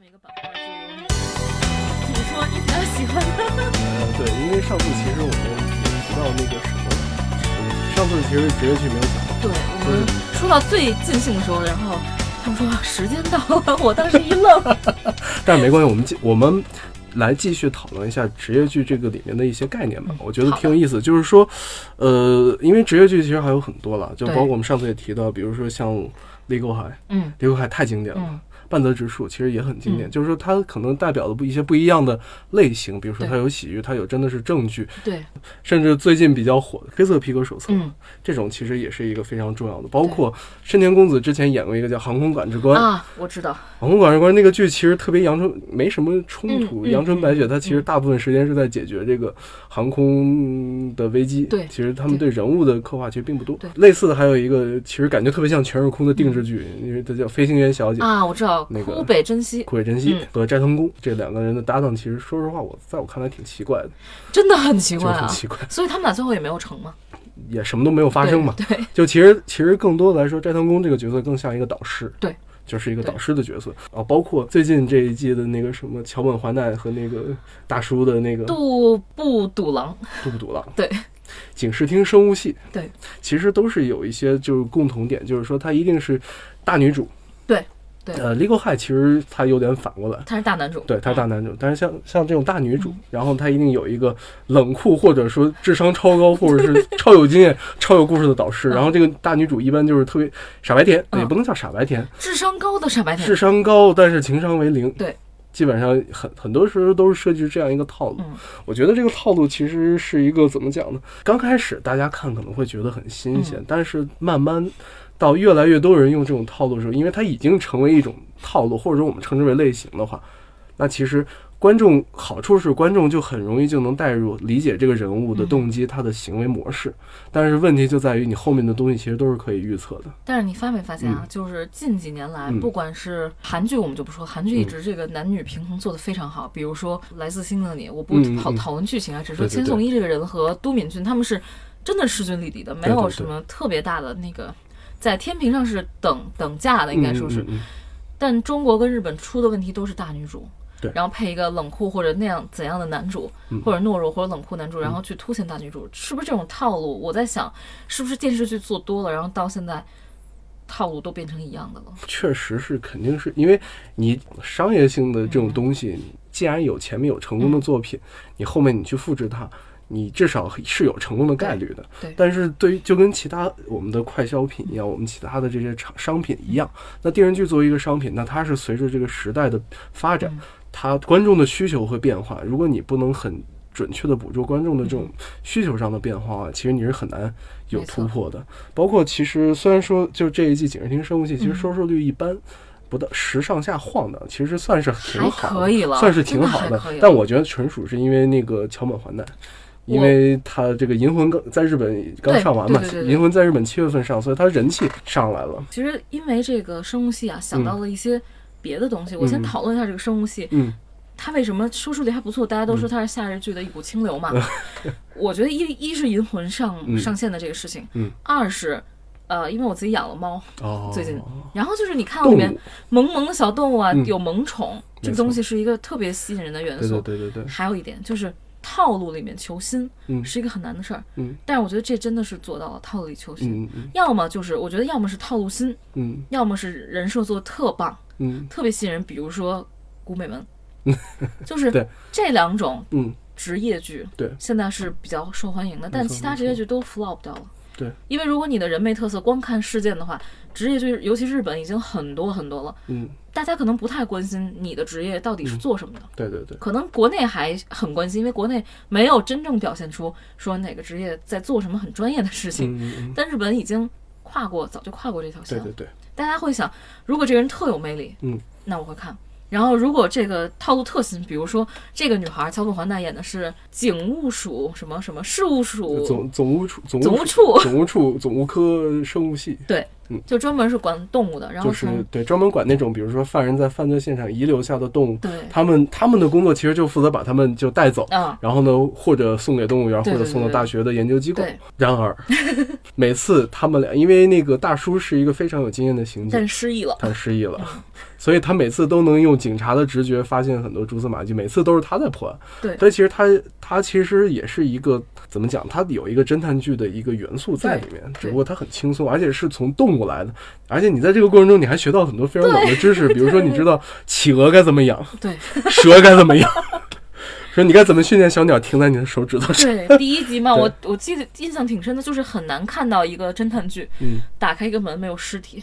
面一个板块就你说你比较喜欢的，呃，对，因为上次其实我们也提到那个什么，上次其实职业剧没有讲，对我们说到最尽兴的时候，然后他们说时间到了，我当时一愣，但是没关系，我们继我们来继续讨论一下职业剧这个里面的一些概念吧，我觉得挺有意思。就是说，呃，因为职业剧其实还有很多了，就包括我们上次也提到，比如说像《Legal High》，嗯《Legal High》太经典了。嗯半泽直树其实也很经典，嗯就是说它可能代表的不一些不一样的类型，比如说对它有喜剧，它有真的是正剧，对，甚至最近比较火的《黑色皮革手册》嗯这种，其实也是一个非常重要的。包括深田恭子之前演过一个叫《航空管制官》，啊，我知道，航空管制官那个剧其实特别阳春，没什么冲突。阳春白雪，它其实嗯大部分时间是在解决这个航空的危机。对其实他们对人物的刻画其实并不多对。类似的还有一个，其实感觉特别像全日空的定制剧，因为它叫《飞行员小姐》。啊，我知道，那个枯北真希苦尾真希嗯。和斋藤工这两个人的搭档，其实说实话，我在我看来挺奇怪的，真的很奇就是怪啊，很奇怪，所以他们俩最后也没有成嘛，也什么都没有发生嘛。对，对。就其实其实更多的来说，斋藤工这个角色更像一个导师，对，就是一个导师的角色。啊。包括最近这一季的那个什么桥本环奈和那个大叔的那个杜布堵郎，杜不堵郎，对，警视厅生物系，对，其实都是有一些就是共同点，就是说她一定是大女主。呃，Legal High 其实它有点反过来。他是大男主，对，他是大男主，但是像像这种大女主嗯，然后她一定有一个冷酷或者说智商超高，或者是超有经验、超有故事的导师。嗯然后这个大女主一般就是特别傻白甜，嗯也不能叫傻白甜，智商高的傻白甜智，商高，但是情商为零。对，基本上很很多时候都是设计这样一个套路。嗯我觉得这个套路其实是一个怎么讲呢？刚开始大家看可能会觉得很新鲜，嗯但是慢慢到越来越多人用这种套路的时候，因为它已经成为一种套路，或者说我们称之为类型的话，那其实观众好处是观众就很容易就能带入理解这个人物的动机、他的行为模式。但是问题就在于你后面的东西其实都是可以预测的。但是你发没发现啊？就是近几年来，嗯不管是韩剧，我们就不说，韩剧一直这个男女平衡做得非常好。比如说《来自星星的你》，我不讨讨论剧情啊，只是说千颂伊这个人和都敏俊他们是真的势均力敌的，没有什么特别大的那个，在天平上是等等价的，应该说是但中国跟日本出的问题都是大女主，对然后配一个冷酷或者那样怎样的男主，嗯或者懦弱或者冷酷男主，然后去凸显大女主，是不是这种套路？我在想，是不是电视剧做多了，然后到现在套路都变成一样的了？确实是，肯定是因为你商业性的这种东西，既然有前面有成功的作品，你后面你去复制它，你至少是有成功的概率的。对对但是对于就跟其他我们的快消品一样，我们其他的这些商商品一样，那电视剧作为一个商品，那它是随着这个时代的发展，嗯它观众的需求会变化。如果你不能很准确的捕捉观众的这种需求上的变化啊，其实你是很难有突破的。包括其实虽然说就这一季《警视厅生物系》，其实嗯收视率一般。不到十上下晃的，其实算是挺好的，可以了算是挺好的。但我觉得纯属是因为那个桥本环奈，因为他这个《银魂》刚在日本刚上完嘛，银魂》在日本七月份上，所以他人气上来了。其实因为这个生物系啊，想到了一些别的东西。我先嗯讨论一下这个生物系，嗯它为什么收视率还不错？大家都说它是夏日剧的一股清流嘛。我觉得一一是银魂上、嗯上线的这个事情，嗯二是呃，因为我自己养了猫，哦，最近然后就是你看到里面，萌萌的小动物啊，嗯有萌宠，这个东西是一个特别吸引人的元对素。对对对对，还有一点就是套路里面求新，嗯。是一个很难的事儿。嗯。但是我觉得这真的是做到了套路里求新。嗯嗯要么就是我觉得要么是套路新，嗯。要么是人设做的特棒，嗯。特别吸引人。比如说古美门，就是对。这两种嗯，职业剧，对。现在是比较受欢迎的，但其他职业剧都 flop 掉了。对，因为如果你的人没特色，光看事件的话，职业剧尤其日本已经很多很多了，嗯，大家可能不太关心你的职业到底是做什么的。对对对，可能国内还很关心，因为国内没有真正表现出说哪个职业在做什么很专业的事情，嗯嗯，但日本已经跨过，早就跨过这条线了。对对对，大家会想，如果这个人特有魅力，嗯，那我会看。然后，如果这个套路特新，比如说这个女孩桥本环奈演的是警务署什么什么事务署，总总务处总总务务处。总务处总务科生物系，对，嗯。就专门是管动物的，然后就是对专门管那种，比如说犯人在犯罪现场遗留下的动物，对。他们他们的工作其实就负责把他们就带走，嗯，然后呢，或者送给动物园，或者送到大学的研究机构。对。然而，每次他们俩，因为那个大叔是一个非常有经验的刑警但，失忆了。他失忆了，所以他每次都能用警察的直觉发现很多蛛丝马迹，每次都是他在破。案。对。所以其实他他其实也是一个怎么讲，他有一个侦探剧的一个元素在里面，只不过他很轻松，而且是从动物来的，而且你在这个过程中你还学到很多非常冷的知识，比如说你知道企鹅该怎么养，对。蛇该怎么养，说你该怎么训练小鸟停在你的手指头上。对，第一集嘛，我我记得印象挺深的，就是很难看到一个侦探剧，嗯，打开一个门没有尸体，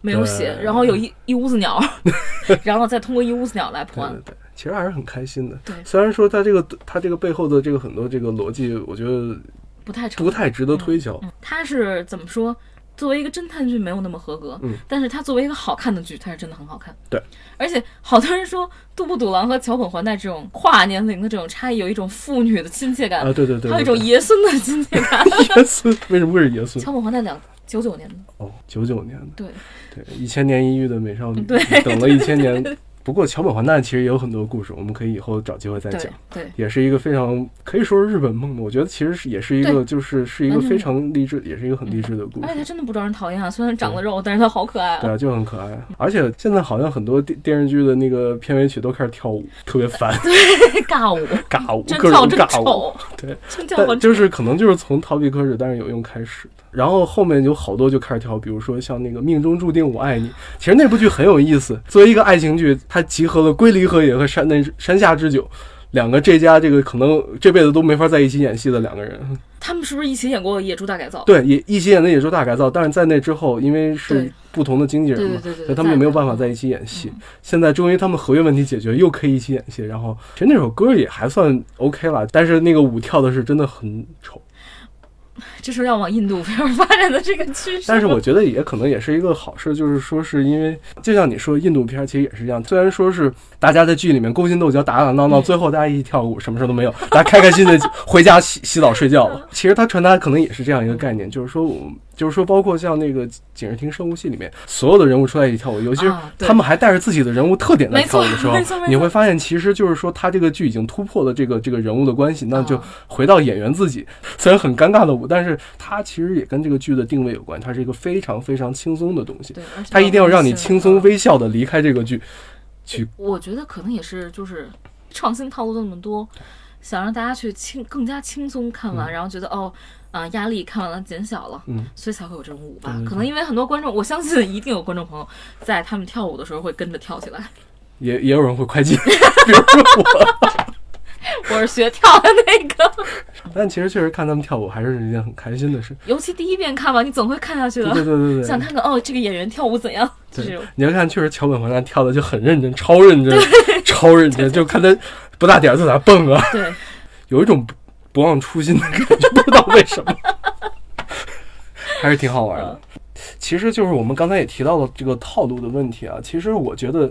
没有血，然后有一一屋子鸟，然后再通过一屋子鸟来破案对对。对，其实还是很开心的。对 虽然说他这个他这个背后的这个很多这个逻辑，我觉得不太成不太值得推敲。嗯，它是怎么说？作为一个侦探剧没有那么合格，嗯，但是它作为一个好看的剧，它是真的很好看。对，而且好多人说杜布笃郎和桥本环奈这种跨年龄的这种差异，有一种父女的亲切感，啊，对对对，还有一种爷孙的亲切感。爷孙为什么会是爷孙？桥本环奈两九九年的，哦，九九年的，对对，一千年一遇的美少女，对等了一千年。不过桥本环奈其实也有很多故事，我们可以以后找机会再讲。对，也是一个非常可以说是日本梦的，我觉得其实是也是一个就是是一个非常励志，也是一个很励志的故事而且。他真的不招人讨厌啊，虽然长了肉，但是他好可爱啊。对啊，就很可爱。而且现在好像很多电电视剧的那个片尾曲都开始跳舞，特别烦，尬舞，尬舞，各真跳真种尬舞。对，真跳就是可能就是从逃避科室，但是有用开始的。然后后面有好多就开始跳，比如说像那个《命中注定我爱你》，其实那部剧很有意思。作为一个爱情剧，它集合了龟梨和也和山那山下智久两个这家这个可能这辈子都没法在一起演戏的两个人。他们是不是一起演过《野猪大改造》？对，也一起演的《野猪大改造》，但是在那之后，因为是不同的经纪人嘛，所以他们就没有办法在一起演戏。嗯现在终于他们合约问题解决，又可以一起演戏。然后其实那首歌也还算 OK 了，但是那个舞跳的是真的很丑。这是要往印度片儿发展的这个趋势。但是我觉得也可能也是一个好事，就是说是因为就像你说，印度片儿其实也是这样。虽然说是大家在剧里面勾心斗角、打打闹闹，嗯最后大家一起跳舞，什么事都没有，大家开开心心的 回家洗洗澡睡觉了。其实它传达可能也是这样一个概念，就是说我们。就是说，包括像那个《警视厅生物系》里面，所有的人物出来一起跳舞，尤其是他们还带着自己的人物特点在跳舞的时候你会发现，其实就是说，他这个剧已经突破了这个这个人物的关系，那就啊回到演员自己。虽然很尴尬的舞，但是它其实也跟这个剧的定位有关，它是一个非常非常轻松的东西，它一定要让你轻松啊微笑的离开这个剧。去我觉得可能也是就是创新套路那么多，想让大家去轻更加轻松看完，然后觉得哦。啊、压力看完了减小了，嗯，所以才会有这种舞吧。可能因为很多观众，我相信一定有观众朋友在他们跳舞的时候会跟着跳起来。也也有人会快进，比如说我。我是学跳的那个，但其实确实看他们跳舞还是一件很开心的事。尤其第一遍看完，你总会看下去的，对对对对对，想看看哦，这个演员跳舞怎样，就对是你要看，确实桥本环奈跳的就很认真，超认真，超认真，就看他不大点儿在那蹦啊，对，有一种不不忘初心的感觉，不知道为什么，还是挺好玩的。其实就是我们刚才也提到了这个套路的问题啊。其实我觉得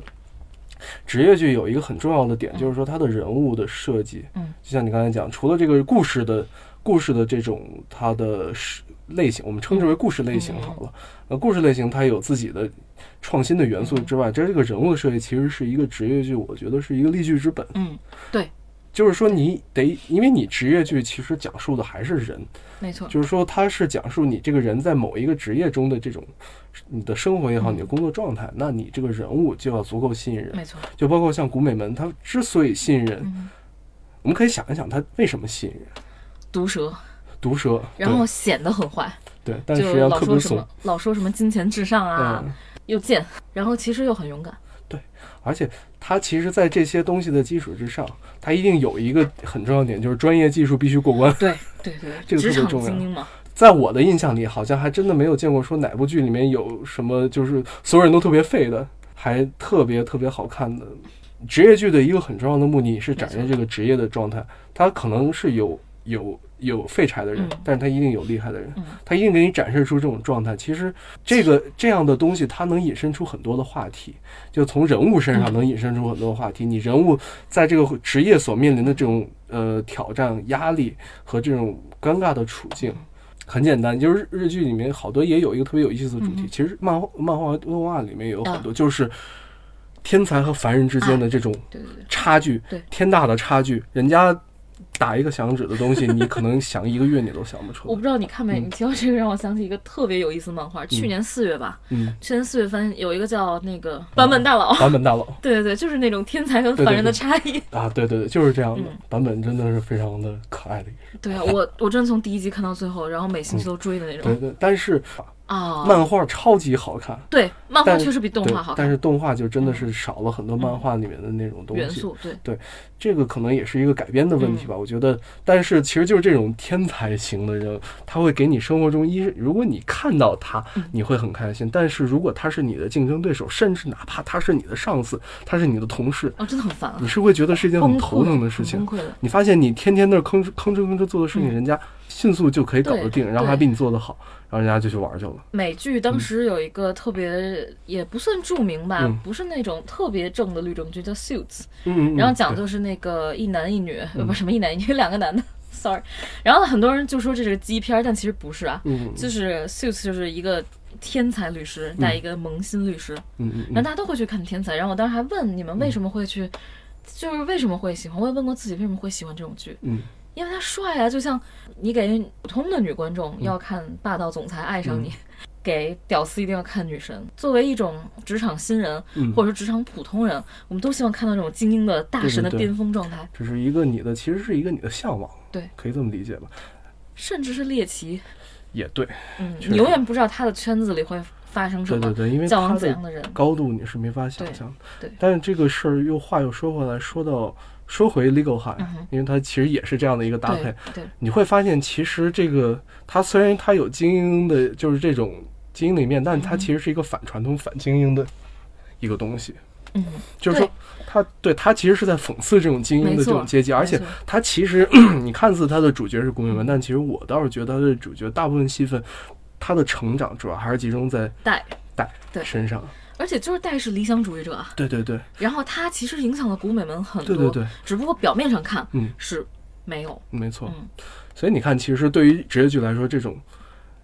职业剧有一个很重要的点，就是说它的人物的设计，嗯，就像你刚才讲，除了这个故事的故事的这种它的是类型，我们称之为故事类型好了。呃，故事类型它有自己的创新的元素之外，这这个人物的设计其实是一个职业剧，我觉得是一个立剧之本。嗯，对就是说，你得，因为你职业剧其实讲述的还是人，没错，就是说，它是讲述你这个人在某一个职业中的这种你的生活也好，你的工作状态，那你这个人物就要足够吸引人。没错，就包括像古美门，他之所以吸引人，嗯，我们可以想一想，他为什么吸引人？毒舌，毒舌，然后显得很坏，对，但是就际上老特别怂说什么，老说什么金钱至上啊，嗯，又贱，然后其实又很勇敢，对而且他其实，在这些东西的基础之上，他一定有一个很重要的点，就是专业技术必须过关。对 对对，这个特别重要。在我的印象里，好像还真的没有见过说哪部剧里面有什么就是所有人都特别废的，还特别特别好看的。职业剧的一个很重要的目的是展现这个职业的状态，它可能是有有有废柴的人，嗯。但是他一定有厉害的人嗯，他一定给你展示出这种状态。其实这个这样的东西，它能引申出很多的话题，就从人物身上嗯。能引申出很多话题。你人物在这个职业所面临的这种呃挑战、压力和这种尴尬的处境。很简单，就是日剧里面好多也有一个特别有意思的主题，嗯其实漫画、漫画、动画里面也有啊很多，就是天才和凡人之间的这种对对对，差距，对。天大的差距，人家打一个响指的东西，你可能想一个月你都想不出来。我不知道你看没？你提到这个让我想起一个特别有意思的漫画，去年四月吧，嗯，去年四月份有一个叫那个版本大佬，版本大佬 对对对，就是那种天才跟凡人的差异。啊，对对对，就是这样的嗯。版本真的是非常的可爱的一个。对啊，我 我真的从第一集看到最后，然后每星期都追的那种对对，但是啊。漫画超级好看，对漫画确实比动画好看，但是动画就真的是少了很多漫画里面的那种东西。元素对。这个可能也是一个改编的问嗯题吧，我觉得。但是其实就是这种天才型的人，他会给你生活中一，如果你看到他，嗯你会很开心；但是如果他是你的竞争对手，甚至哪怕他是你的上司，他是你的同事，哦，真的很烦啊，你是会觉得是一件很头，疼的事情。你发现你天天那吭哧吭哧吭哧做的事情，嗯人家迅速就可以搞得定，然后还比你做得好，然后人家就去玩去了。美剧当时有一个特别，也不算著名吧，嗯。不是那种特别正的律政剧，叫《Suits》，嗯嗯，然后讲对。就是那个一男一女，呃 不什么一男一女，两个男的，sorry。然后很多人就说这是个鸡片儿，但其实不是啊，就是《Suits》就是一个天才律师带一个萌新律师，嗯嗯嗯。然后大家都会去看天才。然后我当时还问你们为什么会去，就是为什么会喜欢？我也问过自己为什么会喜欢这种剧，嗯因为他帅啊，就像你给普通的女观众要看霸道总裁爱上你，给屌丝一定要看女神。作为一种职场新人，嗯，或者说职场普通人，我们都希望看到这种精英的大神的巅峰状态，这是一个你的，其实是一个你的向往，对，可以这么理解吧？甚至是猎奇。也对，嗯，你永远不知道他的圈子里会发生什么，对对对，因为交往他的怎样的人。高度你是没法想象的。对但是这个事儿又话又说回来，说到说回 Legal High，、嗯因为它其实也是这样的一个搭配。对。对，你会发现，其实这个它虽然它有精英的，就是这种精英的一面，但它其实是一个反传统、反精英的一个东西。嗯，就是说，它对它其实是在讽刺这种精英的这种阶级，而且它其实 你看似它的主角是公民们，但其实我倒是觉得它的主角大部分戏份，他的成长主要还是集中在带，带身上。而且就是戴是理想主义者啊，对对对。然后他其实影响了古美门很多，对对对，只不过表面上看嗯，是没有，没错。嗯，所以你看，其实对于职业剧来说，这种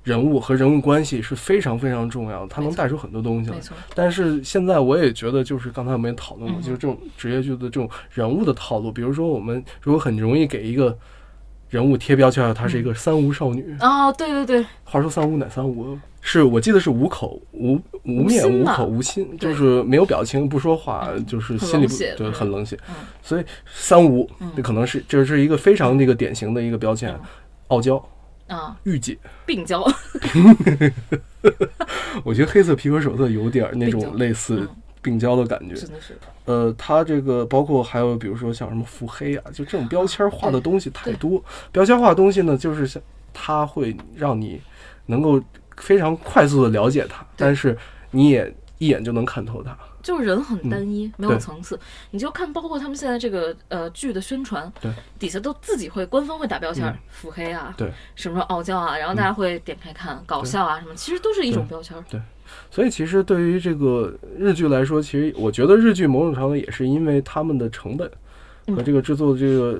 人物和人物关系是非常非常重要的，它能带出很多东西来没。错，但是现在我也觉得，就是刚才我们也讨论过，嗯。就是这种职业剧的这种人物的套路，比如说我们如果很容易给一个人物贴标签，她是一个三无少女。哦，对对对，话说三无哪三无？是我记得是无口无无面无无口无心，就是没有表情不说话，嗯就是心里不对很冷血。嗯。所以三无嗯。这可能是这是一个非常那个典型的一个标签嗯，傲娇、啊，御姐。病娇，我觉得黑色皮革手册有点儿那种类似嗯病娇的感觉。真的是，呃，它这个包括还有比如说像什么腹黑啊，就这种标签化的东西太多。标签化的东西呢，就是像它会让你能够非常快速的了解它，但是你也一眼就能看透它。就是人很单一，没有层次。你就看，包括他们现在这个呃剧的宣传，对，底下都自己会官方会打标签腹黑啊，对，什么时候傲娇啊，然后大家会点开看，搞笑啊什么，其实都是一种标签儿。所以其实对于这个日剧来说，其实我觉得日剧某种程度也是因为他们的成本和嗯这个制作的这个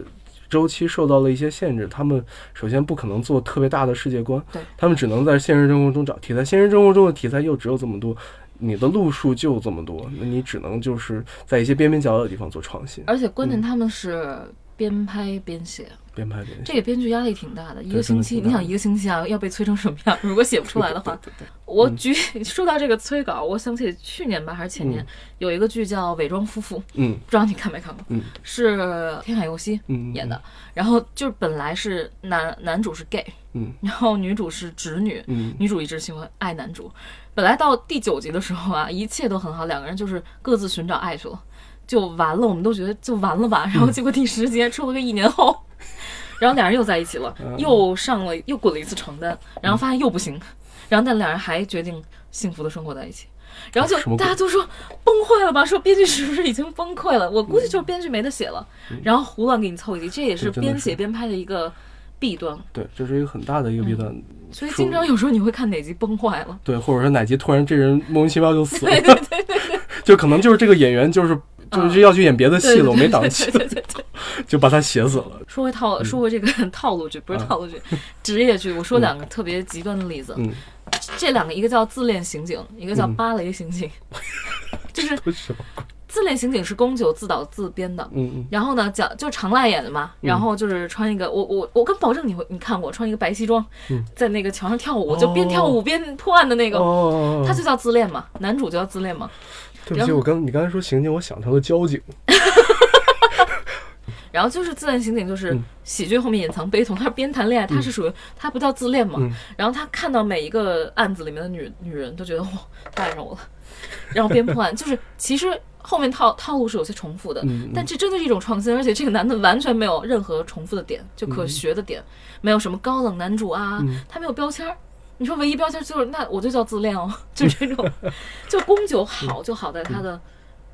周期受到了一些限制。他们首先不可能做特别大的世界观，他们只能在现实生活中找题材，现实生活中的题材又只有这么多。你的路数就这么多，那你只能就是在一些边边角角的地方做创新，而且关键嗯他们是边拍边写，边拍边写。这个编剧压力挺大的。一个星期，你想一个星期啊，要被催成什么样？如果写不出来的话，对对对我举说到这个催稿，我想起去年吧还是前年、嗯有一个剧叫《伪装夫妇》，嗯不知道你看没看过？嗯是天海佑希嗯演的。然后就是本来是男男主是 gay，嗯然后女主是直女，嗯女主一直喜欢爱男主。本来到第九集的时候啊，一切都很好，两个人就是各自寻找爱去了，就完了。我们都觉得就完了吧。然后结果第十集出了个一年后，然后俩人又在一起了，嗯又上了又滚了一次床单，然后发现又不行，然后但俩人还决定幸福的生活在一起。然后就大家都说崩坏了吧，说编剧是不是已经崩溃了？我估计就是编剧没得写了，然后胡乱给你凑一集，这也是边写边拍的一个弊端。对，这是一个很大的一个弊端。所以经常有时候你会看哪集崩坏了。对，或者说哪集突然这人莫名其妙就死了，对对对对 就可能就是这个演员就是就是要去演别的戏了，我没档期。就把他写死了。说回套，说回这个 套路剧，不是嗯套路剧，职业剧。我说两个特别极端的例子，嗯，这两个一个叫自恋刑警，一个叫嗯芭蕾刑警。就是？自自恋刑警是宫九自导自编的。然后呢，讲就常濑演的嘛，然后就是穿一个，我我我敢保证你会你看过穿一个白西装，嗯在那个桥上跳舞，就边跳舞边破案的那个，哦，他就叫自恋嘛，男主就叫自恋嘛。对不起，我刚你刚才说刑警，我想成了交警。然后就是自恋刑警，就是嗯。喜剧后面隐藏悲痛，他边谈恋爱，他是属于他不叫自恋嘛，嗯。然后他看到每一个案子里面的女女人都觉得哇，太爱上我了，然后边破案，就是其实后面套套路是有些重复的，嗯，但这真的是一种创新，而且这个男的完全没有任何重复的点，就可学的点，没有什么高冷男主啊，嗯。他没有标签儿。你说唯一标签就是那我就叫自恋哦，就这种，就宫九好就好在他的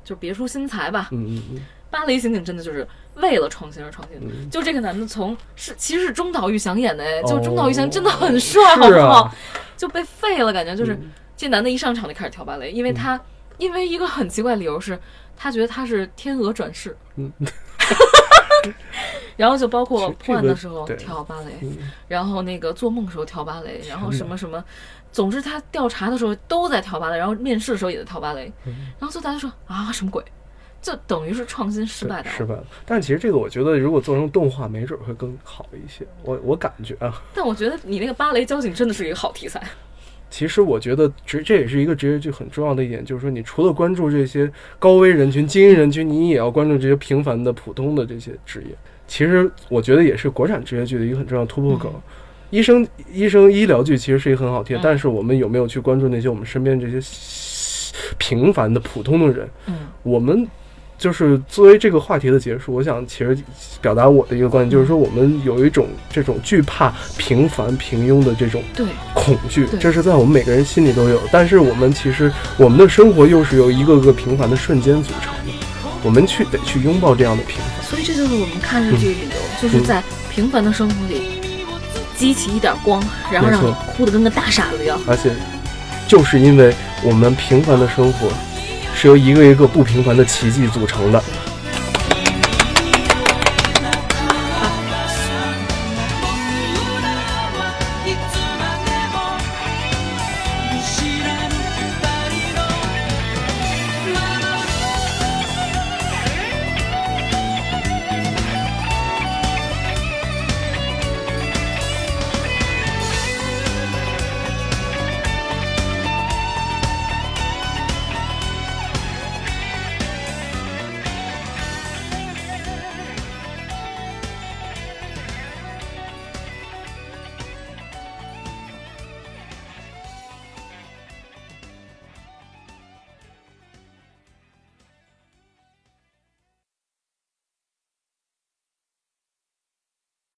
就别出心裁吧。嗯嗯嗯巴黎刑警真的就是为了创新而创新，嗯，就这个男的从是其实是中岛裕翔演的哎，哦就中岛裕翔真的很帅，好不好啊？就被废了，感觉就是嗯这男的一上场就开始跳芭蕾，因为他因为一个很奇怪的理由是，他觉得他是天鹅转世，嗯，然后就包括破案的时候跳芭蕾，嗯。然后那个做梦的时候跳芭蕾，然后什么什么，总之他调查的时候都在跳芭蕾，然后面试的时候也在跳芭蕾，嗯。然后就大家说啊什么鬼，就等于是创新失败的，失败了。但其实这个我觉得，如果做成动画，没准会更好一些。我我感觉啊，但我觉得你那个芭蕾交警真的是一个好题材。其实我觉得职这也是一个职业剧很重要的一点，就是说你除了关注这些高危人群、精英人群，你也要关注这些平凡的、普通的这些职业。其实我觉得也是国产职业剧的一个很重要突破口。医生、医生、医疗剧其实是一个很好听，嗯但是我们有没有去关注那些我们身边这些平凡的、普通的人？嗯我们就是作为这个话题的结束，我想其实表达我的一个观点，就是说我们有一种这种惧怕平凡平庸的这种对，恐惧，这是在我们每个人心里都有。但是我们其实我们的生活又是由一个个平凡的瞬间组成的，我们去得去拥抱这样的平凡。所以这就是我们看日剧的理由，就是在平凡的生活里激起一点光，然后让你哭得跟个大傻子一样。而且，就是因为我们平凡的生活是由一个一个不平凡的奇迹组成的，